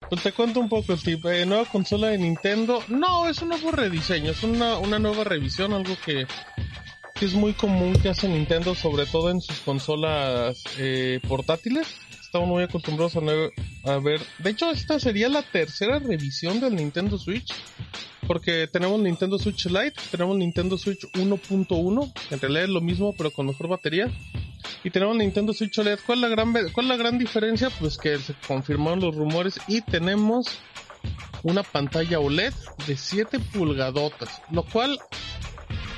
Pues te cuento un poco, Steve. Eh, nueva consola de Nintendo. No, es un nuevo rediseño, es una, una nueva revisión, algo que, es muy común que hace Nintendo, sobre todo en sus consolas eh, portátiles. Estamos muy acostumbrados a, a ver. De hecho, esta sería la tercera revisión del Nintendo Switch. Porque tenemos Nintendo Switch Lite, tenemos Nintendo Switch 1.1, en realidad es lo mismo pero con mejor batería. Y tenemos Nintendo Switch OLED. ¿Cuál es la gran, cuál la gran diferencia? Pues que se confirmaron los rumores y tenemos una pantalla OLED de 7 pulgadotas, lo cual,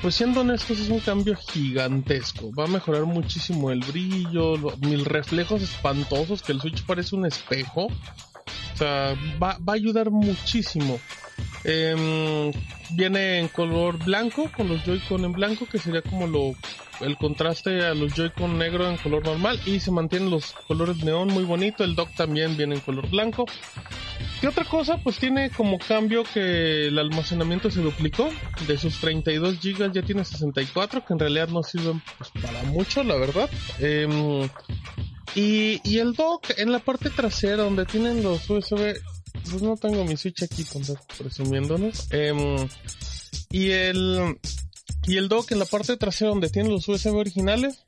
pues siendo honestos, es un cambio gigantesco. Va a mejorar muchísimo el brillo, lo- mil reflejos espantosos, que el Switch parece un espejo. Sea, va, va a ayudar muchísimo. Em, viene en color blanco, con los Joy-Con en blanco, que sería como lo el contraste a los Joy-Con negro en color normal. Y se mantienen los colores neón muy bonito. El dock también viene en color blanco. ¿Qué otra cosa? Pues tiene como cambio que el almacenamiento se duplicó. De sus 32 GB ya tiene 64, que en realidad no sirven pues, para mucho, la verdad. Em, y, y el dock en la parte trasera donde tienen los USB, pues no tengo mi Switch aquí, con presumiéndonos. Em, y el y el dock en la parte trasera donde tienen los USB originales,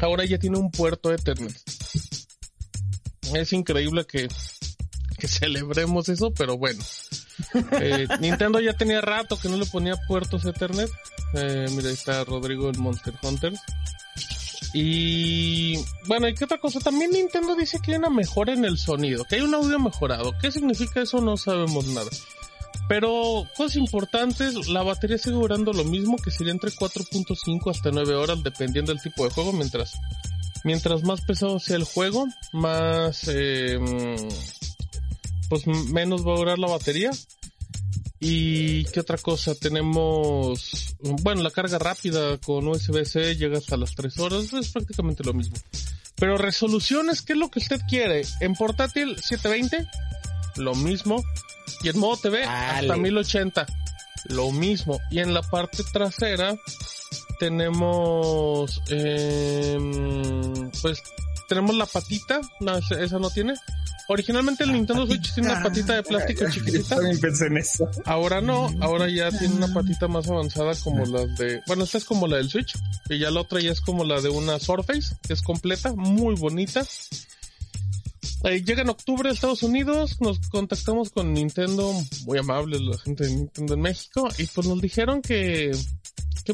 ahora ya tiene un puerto Ethernet. Es increíble que, que celebremos eso, pero bueno. Eh, Nintendo ya tenía rato que no le ponía puertos Ethernet. Eh, mira, ahí está Rodrigo el Monster Hunter. Y bueno, ¿y qué otra cosa? También Nintendo dice que hay una mejora en el sonido, que hay un audio mejorado. ¿Qué significa eso? No sabemos nada. Pero cosas importantes, la batería sigue durando lo mismo, que sería entre 4.5 hasta 9 horas, dependiendo del tipo de juego, mientras mientras más pesado sea el juego, más eh, pues menos va a durar la batería. Y qué otra cosa, tenemos, bueno, la carga rápida con USB-C llega hasta las 3 horas, es prácticamente lo mismo. Pero resoluciones, ¿qué es lo que usted quiere? En portátil 720, lo mismo. Y en modo TV hasta 1080, lo mismo. Y en la parte trasera tenemos, eh, pues tenemos la patita, no, esa no tiene. Originalmente el Nintendo Switch tiene una patita de plástico chiquitita. También pensé en eso. Ahora no, ahora ya tiene una patita más avanzada como las de, bueno, esta es como la del Switch y ya la otra ya es como la de una Surface, que es completa, muy bonita. Eh, llega en octubre a Estados Unidos, nos contactamos con Nintendo, muy amables la gente de Nintendo en México, y pues nos dijeron que,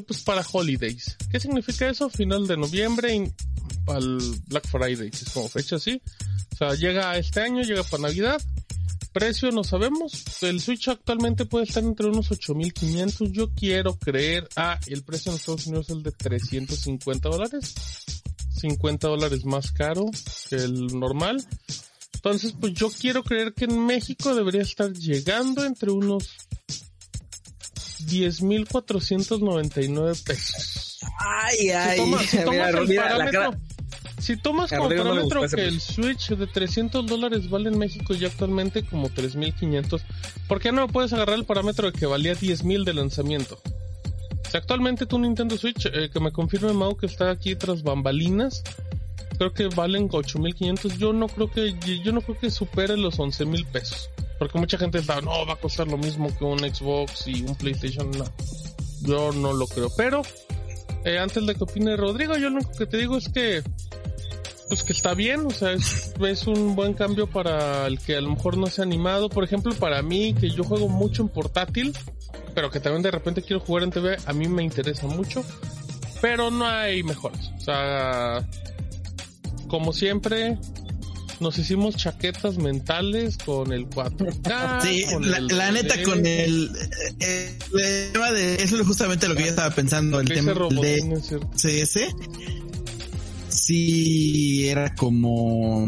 pues para holidays. ¿Qué significa eso? Final de noviembre y al Black Friday, que es como fecha así. O sea, llega este año, llega para Navidad. Precio no sabemos. El Switch actualmente puede estar entre unos 8500. Yo quiero creer. Ah, el precio en Estados Unidos es el de 350 dólares. 50 dólares más caro que el normal. Entonces, pues yo quiero creer que en México debería estar llegando entre unos 10.499 pesos. Ay, ay. Si tomas, si tomas Mira, el mira, parámetro, si tomas como no parámetro que el Switch de 300 dólares vale en México ya actualmente como 3.500, ¿por qué no puedes agarrar el parámetro de que valía 10.000 de lanzamiento? Si actualmente tu Nintendo Switch, eh, que me confirme Mau que está aquí tras bambalinas, creo que valen 8.500, yo no creo que, yo no creo que supere los 11.000 pesos. Porque mucha gente está, no, va a costar lo mismo que un Xbox y un PlayStation, no. Yo no lo creo. Pero, eh, antes de que opine Rodrigo, yo lo único que te digo es que, pues que está bien, o sea, es, es un buen cambio para el que a lo mejor no se ha animado. Por ejemplo, para mí, que yo juego mucho en portátil, pero que también de repente quiero jugar en TV, a mí me interesa mucho. Pero no hay mejoras. O sea, como siempre, nos hicimos chaquetas mentales con el 4K. Sí, con la, el la neta 3D. con el, el tema de eso es justamente lo que yo estaba pensando, el tema de. CS. Sí, era como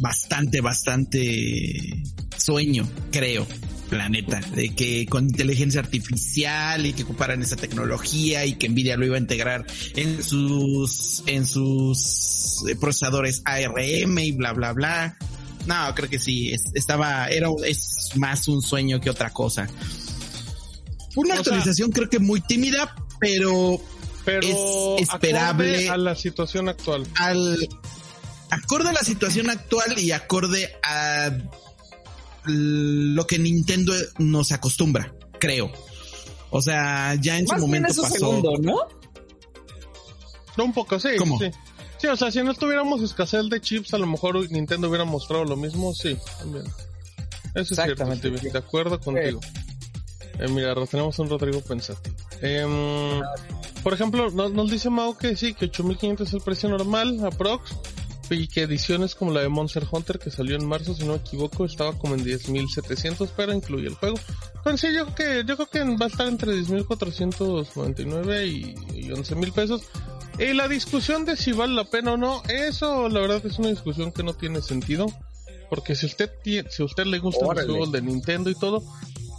bastante, bastante sueño, creo planeta, de que con inteligencia artificial y que ocuparan esa tecnología y que Nvidia lo iba a integrar en sus, en sus eh, procesadores ARM y bla, bla, bla. No, creo que sí, estaba, era, es más un sueño que otra cosa. Una actualización creo que muy tímida, pero, pero es esperable a la situación actual. Al acorde a la situación actual y acorde a lo que Nintendo nos acostumbra, creo. O sea, ya en su momento pasó. Segundo, ¿no? No, un poco, sí. Sí. sí. o sea, si no tuviéramos escasez de chips, a lo mejor Nintendo hubiera mostrado lo mismo, sí, también. Eso es cierto, de acuerdo contigo. Eh, mira, tenemos un Rodrigo pensativo. Em, por ejemplo, nos, nos dice Mao que sí, que 8500 es el precio normal, aprox y que ediciones como la de Monster Hunter que salió en marzo, si no me equivoco, estaba como en 10.700, pero incluye el juego. Pues sí, yo creo que, yo creo que va a estar entre 10.499 y, y 11.000 pesos. Y la discusión de si vale la pena o no, eso la verdad es una discusión que no tiene sentido. Porque si usted, si a usted le gustan los juegos de Nintendo y todo,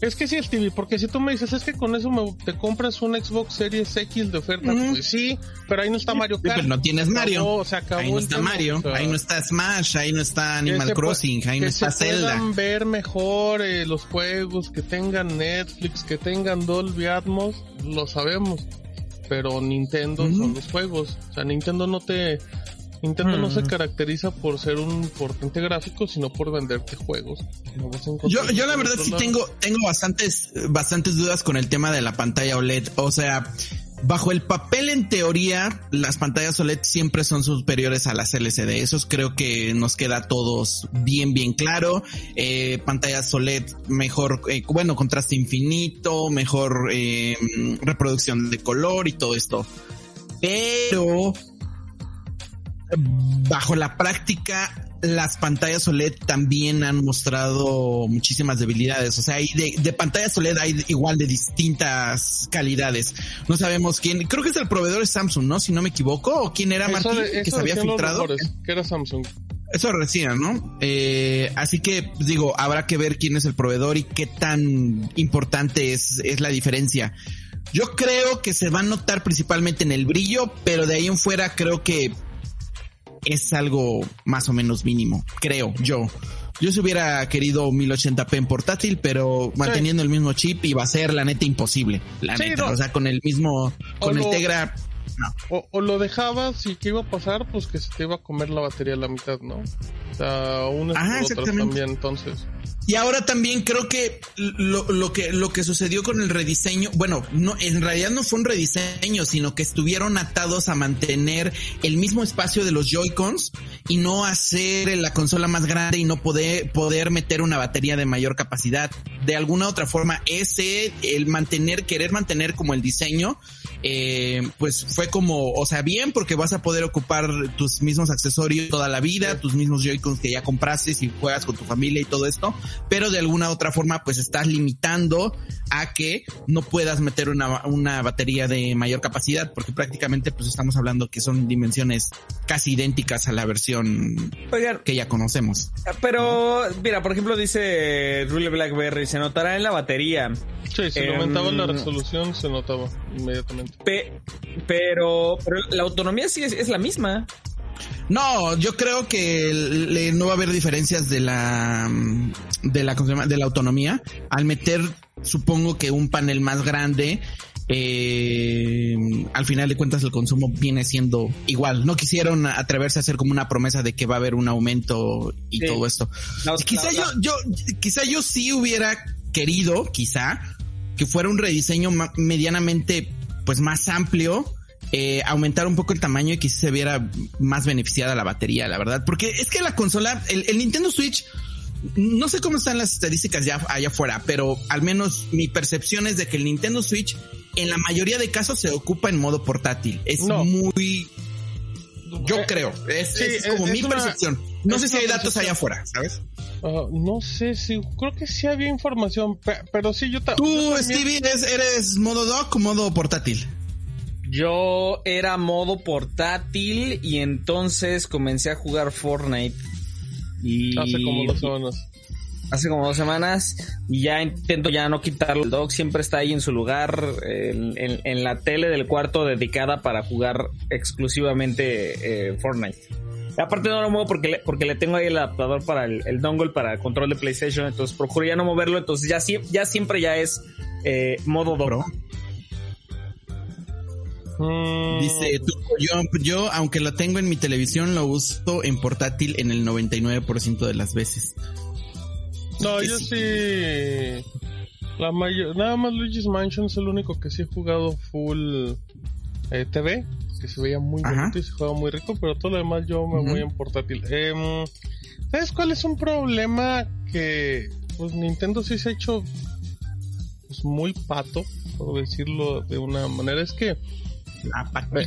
es que sí, Stevie, porque si tú me dices, es que con eso me, te compras un Xbox Series X de oferta, pues sí, pero ahí no está Mario Kart. pero no tienes Mario. ahí no está Mario, ahí no está Smash, ahí no está Animal Crossing, ahí no está se Zelda. puedan ver mejor eh, los juegos, que tengan Netflix, que tengan Dolby Atmos, lo sabemos. Pero Nintendo son los juegos. O sea, Nintendo no te Nintendo no se mm. caracteriza por ser un portente gráfico, sino por venderte juegos. yo, yo la verdad sí tengo, tengo bastantes, bastantes dudas con el tema de la pantalla OLED. O sea, bajo el papel en teoría, las pantallas OLED siempre son superiores a las LCD. Eso creo que nos queda a todos bien, bien claro. Eh, pantallas OLED mejor, eh, bueno, contraste infinito, mejor eh, reproducción de color y todo esto. Pero bajo la práctica, las pantallas OLED también han mostrado muchísimas debilidades. O sea, hay de, de pantallas OLED hay igual de distintas calidades. No sabemos quién, creo que es el proveedor Samsung, ¿no? Si no me equivoco, o quién era Martín que se había filtrado. que era Samsung. Eso recién, ¿no? Eh, así que pues, digo, habrá que ver quién es el proveedor y qué tan importante es, es la diferencia. Yo creo que se va a notar principalmente en el brillo, pero de ahí en fuera creo que es algo más o menos mínimo, creo yo. Yo se hubiera querido 1080p en portátil, pero manteniendo el mismo chip iba a ser la neta imposible. La neta, o sea, con el mismo, con el Tegra o, o, lo dejabas y qué iba a pasar, pues que se te iba a comer la batería a la mitad, ¿no? O sea, uno es también, entonces. Y ahora también creo que lo, lo, que lo que sucedió con el rediseño, bueno, no, en realidad no fue un rediseño, sino que estuvieron atados a mantener el mismo espacio de los Joy-Cons y no hacer la consola más grande y no poder, poder meter una batería de mayor capacidad. De alguna otra forma, ese, el mantener, querer mantener como el diseño, eh, pues fue como, o sea, bien porque vas a poder ocupar tus mismos accesorios toda la vida, tus mismos Joy-Cons que ya compraste si juegas con tu familia y todo esto, pero de alguna otra forma pues estás limitando a que no puedas meter una, una batería de mayor capacidad porque prácticamente pues estamos hablando que son dimensiones casi idénticas a la versión que ya conocemos. Pero, mira, por ejemplo dice Rule Blackberry, se notará en la batería. Sí, si aumentaba la resolución se notaba inmediatamente. pero, pero la autonomía sí es, la misma. No, yo creo que no va a haber diferencias de la de la de la autonomía al meter supongo que un panel más grande eh, al final de cuentas el consumo viene siendo igual. No quisieron atreverse a hacer como una promesa de que va a haber un aumento y todo esto. quizá yo, yo, quizá yo sí hubiera querido, quizá, que fuera un rediseño medianamente pues más amplio. Eh, aumentar un poco el tamaño y que se viera más beneficiada la batería, la verdad. Porque es que la consola, el, Nintendo Switch, no sé cómo están las estadísticas ya allá afuera, pero al menos mi percepción es de que el Nintendo Switch en la mayoría de casos se ocupa en modo portátil. Es muy... Yo eh, creo, es, como mi percepción. No sé si hay datos allá afuera, ¿sabes? Ah, no sé si, creo que sí había información, pero sí yo, ¿Tú, Stevie, eres, modo dock o modo portátil? Yo era modo portátil y entonces comencé a jugar Fortnite. Y Hace como dos semanas. Hace como dos semanas y ya intento ya no quitarlo. El dog siempre está ahí en su lugar, en, en- en la tele del cuarto dedicada para jugar exclusivamente eh, Fortnite. Aparte no lo muevo porque le, porque le tengo ahí el adaptador para el, el dongle para el control de PlayStation, entonces procuro ya no moverlo, entonces ya, ya siempre ya es eh, modo dog. Pro. Mm, Dice, tú, yo, yo, aunque lo tengo en mi televisión, lo uso en portátil en el 99% de las veces. No, yo sí. sí. La mayor, nada más Luigi's Mansion es el único que sí he jugado full eh, TV, que se veía muy Ajá. bonito y se jugaba muy rico, pero todo lo demás yo me voy en portátil. Em, ¿Sabes cuál es un problema que pues Nintendo sí se ha hecho pues, muy pato, por decirlo de una manera? Es que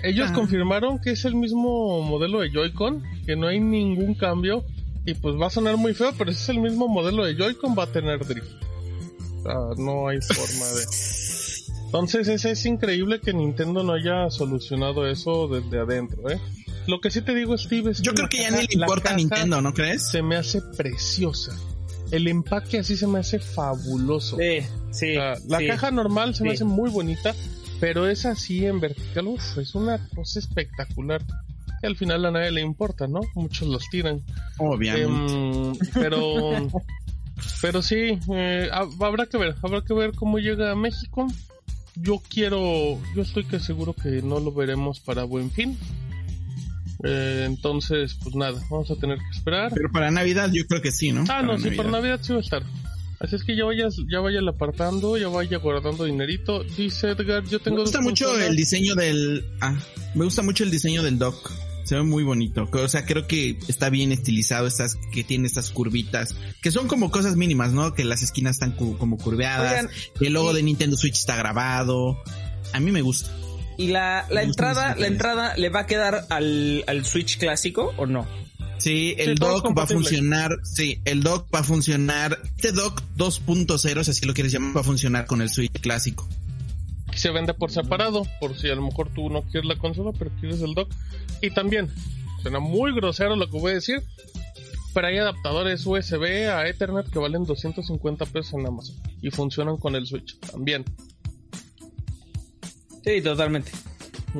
ellos confirmaron que es el mismo modelo de Joy-Con, que no hay ningún cambio. Y pues va a sonar muy feo, pero es el mismo modelo de Joy-Con, va a tener drift. O sea, no hay forma de. Entonces, ese es increíble que Nintendo no haya solucionado eso desde adentro, ¿eh? Lo que sí te digo, Steve, es Yo que creo que ya ni le importa a Nintendo, ¿no crees? Se me hace preciosa. El empaque así se me hace fabuloso. Sí, sí. O sea, la sí. caja normal se me hace muy bonita, pero es así en vertical, uf, es una cosa espectacular. Que al final a nadie le importa, ¿no? Muchos los tiran. Obviamente. Em, pero, pero sí, eh, ha- habrá que ver, habrá que ver cómo llega a México. Yo quiero, yo estoy que seguro que no lo veremos para buen fin. Eh, entonces, pues nada, vamos a tener que esperar. Pero para Navidad yo creo que sí, ¿no? Ah, no, sí, por Navidad sí va a estar. Así es que ya vayas, ya vaya apartando, ya vaya guardando dinerito. Dice Edgar, yo Me tengo gusta dos mucho el diseño del... Ah, me gusta mucho el diseño del dock. Se ve muy bonito. O sea, creo que está bien estilizado, estas, que tiene estas curvitas, que son como cosas mínimas, ¿no? Que las esquinas están cu- como curveadas, Oigan, que el logo y- de Nintendo Switch está grabado. A mí me gusta. ¿Y la, la entrada, la entrada le va a quedar al, al Switch clásico o no? Sí, el es dock va a funcionar, sí, el dock va a funcionar, este dock 2.0, si así lo quieres llamar, va a funcionar con el Switch clásico. Se vende por separado, por si a lo mejor tú no quieres la consola, pero quieres el dock. Y también, suena muy grosero lo que voy a decir, pero hay adaptadores USB a Ethernet que valen 250 pesos en Amazon y funcionan con el Switch también. Sí, totalmente.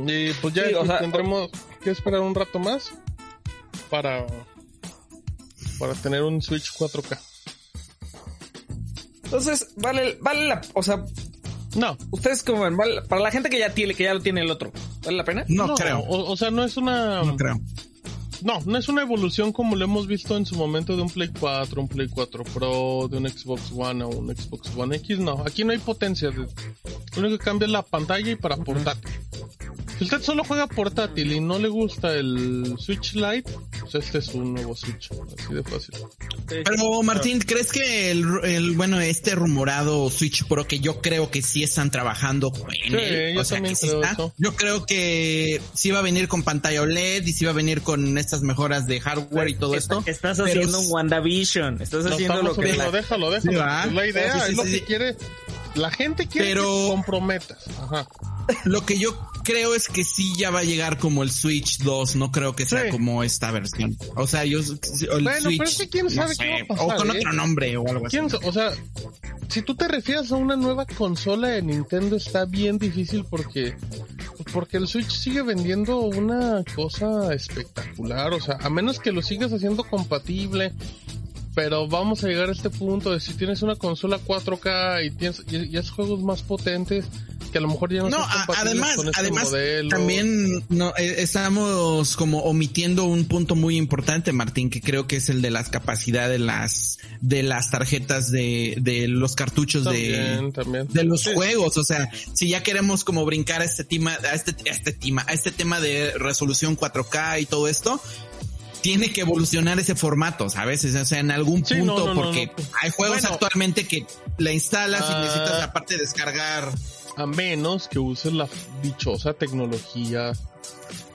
Y pues ya Sí, o sea, tendremos que esperar un rato más para para tener un Switch 4K. Entonces, vale, vale la, o sea, No, ustedes como ven, vale- para la gente que ya tiene, que ya lo tiene el otro, ¿vale la pena? No, creo, O, o sea, no es una no creo. No, no es una evolución como lo hemos visto en su momento de un Play 4, un Play 4 Pro, de un Xbox One o un Xbox One X. No, aquí no hay potencia. de- Lo único que cambia es la pantalla y para portátil. Si usted solo juega portátil y no le gusta el Switch Lite, pues este es un nuevo Switch. Así de fácil. Pero Martín, ¿crees que el, el, bueno, este rumorado Switch Pro que yo creo que sí están trabajando en Sí, él, yo o sea, también que sí creo está, eso. yo creo que sí va a venir con pantalla OLED y sí va a venir con estas mejoras de hardware y todo esto. Estás haciendo un WandaVision, estás haciendo lo que la- déjalo, déjalo. La idea, Sí, sí, es lo sí, que sí. quiere. La gente quiere Pero- que te comprometas. Ajá. Lo que yo creo es que sí ya va a llegar como el Switch 2, no creo que sea Sí. como esta versión. O sea, yo el Bueno, Switch, pero es que quién sabe qué va a pasar, o con ¿eh? otro nombre o algo así. ¿Quién sa- o sea, si tú te refieres a una nueva consola de Nintendo está bien difícil porque porque el Switch sigue vendiendo una cosa espectacular, o sea, a menos que lo sigas haciendo compatible, pero vamos a llegar a este punto de si tienes una consola 4K y tienes y, y haces juegos más potentes que a lo mejor ya no, No, a- además, con este además modelo. también no, eh, estamos como omitiendo un punto muy importante, Martín, que creo que es el de las capacidades de las de las tarjetas de, de los cartuchos también, de también. de los Sí. juegos, o sea, si ya queremos como brincar a este tema, a este, a este tema, a este tema de resolución 4K y todo esto, tiene que evolucionar ese formato, ¿sabes? O sea, en algún Sí, punto, no, no, no, porque no. hay juegos Bueno. actualmente que la instalas y Ah. necesitas aparte descargar. A menos que uses la dichosa tecnología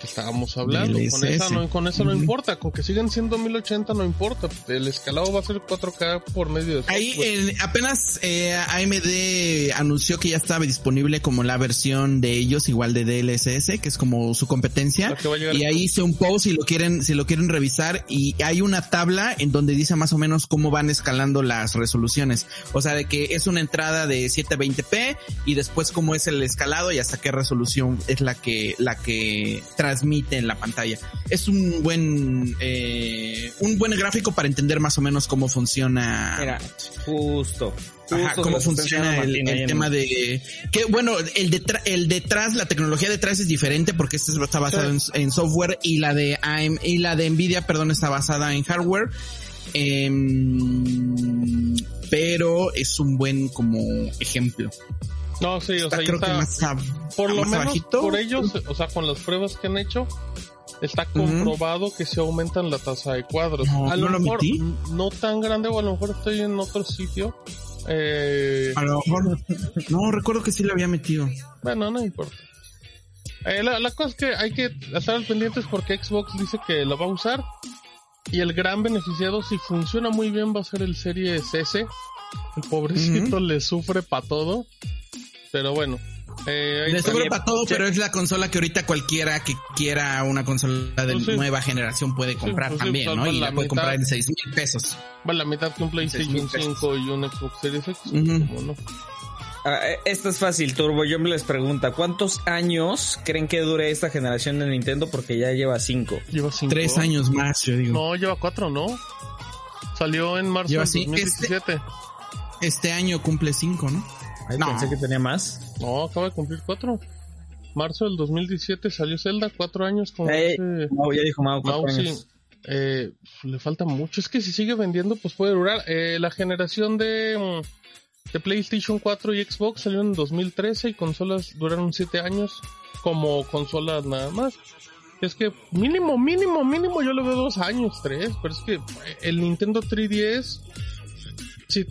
que estábamos hablando. Con esa, no, con eso no importa, con que sigan siendo 1080 no importa. El escalado va a ser 4K por medio de... Ahí apenas eh, AMD anunció que ya estaba disponible como la versión de ellos, igual de DLSS, que es como su competencia. Y ahí hice un post si lo quieren, si lo quieren revisar y hay una tabla en donde dice más o menos cómo van escalando las resoluciones. O sea, de que es una entrada de 720p y después cómo es el escalado y hasta qué resolución es la que, la que transmite en la pantalla. Es un buen, eh, un buen gráfico para entender más o menos cómo funciona. Mira, justo. cómo funciona el, tema de que bueno el detrás el detrás la tecnología detrás es diferente porque este está basado en, software y la de AM, y la de Nvidia perdón está basada en hardware em, pero es un buen como ejemplo no, sí, o sea, creo que más por lo menos por ellos, o sea, con las pruebas que han hecho, está comprobado que se aumentan la tasa de cuadros. a lo, mejor no tan grande o a lo mejor estoy en otro sitio. Eh... A lo mejor no recuerdo que sí lo había metido. Bueno, no importa. Eh, la, cosa es que hay que estar al pendientes porque Xbox dice que lo va a usar y el gran beneficiado si funciona muy bien va a ser el Series S. El pobrecito le sufre para todo. Pero bueno. Eh, Le para todo, pero es la consola que ahorita cualquiera que quiera una consola de pues nueva generación puede comprar pues también, pues ¿no? Y la, puede comprar en 6 mil pesos. Vale, la mitad que un PlayStation 5 y un Xbox Series X. no? Ah, eh, esto es fácil, Turbo. Yo me les pregunta, ¿cuántos años creen que dure esta generación de Nintendo? Porque ya lleva 5. Lleva 5. Tres años más, yo digo. No, lleva 4, ¿no? Salió en marzo de 2017. Este, este año cumple 5, ¿no? No. Pensé que tenía más. No, acaba de cumplir cuatro. Marzo del 2017 salió Zelda, cuatro años con eh, No, ya dijo Mau, cuatro años. Eh, le falta mucho. Es que si sigue vendiendo, pues puede durar. Eh, la generación de, mm, de PlayStation 4 y Xbox salió en 2013 y consolas duraron siete años como consolas nada más. Es que mínimo, mínimo, mínimo yo le veo dos años, tres. Pero es que el Nintendo 3DS, si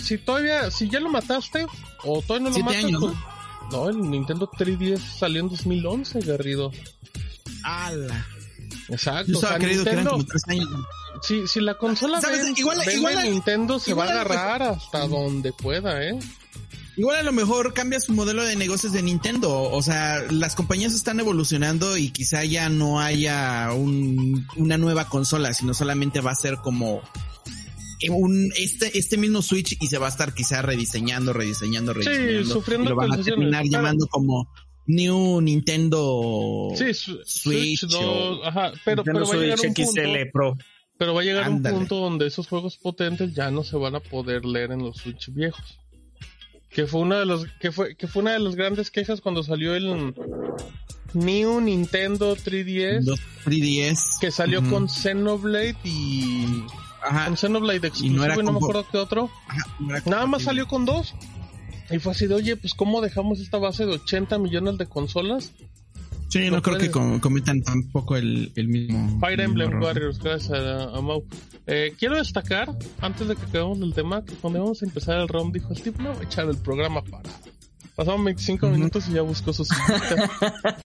si todavía, si ya lo mataste, o todavía no lo mataste. Años, pues, ¿no? el Nintendo 3DS salió en 2011, Garrido. ¡Hala! Exacto. Yo estaba querido que eran como tres años. Si, si la consola ven, igual, igual, Nintendo se va a agarrar hasta donde pueda, ¿eh? Igual a lo mejor cambia su modelo de negocios de Nintendo. O sea, las compañías están evolucionando y quizá ya no haya un, una nueva consola, sino solamente va a ser como un, este, este mismo Switch y se va a estar quizá rediseñando, rediseñando, rediseñando. Sí, sufriendo y lo van a terminar llamando como New Nintendo Switch. ajá, pero, pero va a llegar un punto, Pro. Pero va a llegar un punto donde esos juegos potentes ya no se van a poder leer en los Switch viejos. Que fue una de los, que fue, que fue una de las grandes quejas cuando salió el New Nintendo 3DS. 3DS. Que salió con Xenoblade y Ajá. Un Xenoblade exclusivo y no, me acuerdo qué otro. Nada más salió con dos. Y fue así de, oye, pues ¿cómo dejamos esta base de 80 millones de consolas? Sí, no, creo que cometan tampoco el, el mismo. Fire Emblem Warriors, gracias a, Mau. Eh, quiero destacar, antes de que acabemos el tema, que cuando íbamos a empezar el round dijo, Steve, no voy a echar el programa para. Pasaron 25 minutos y ya buscó sus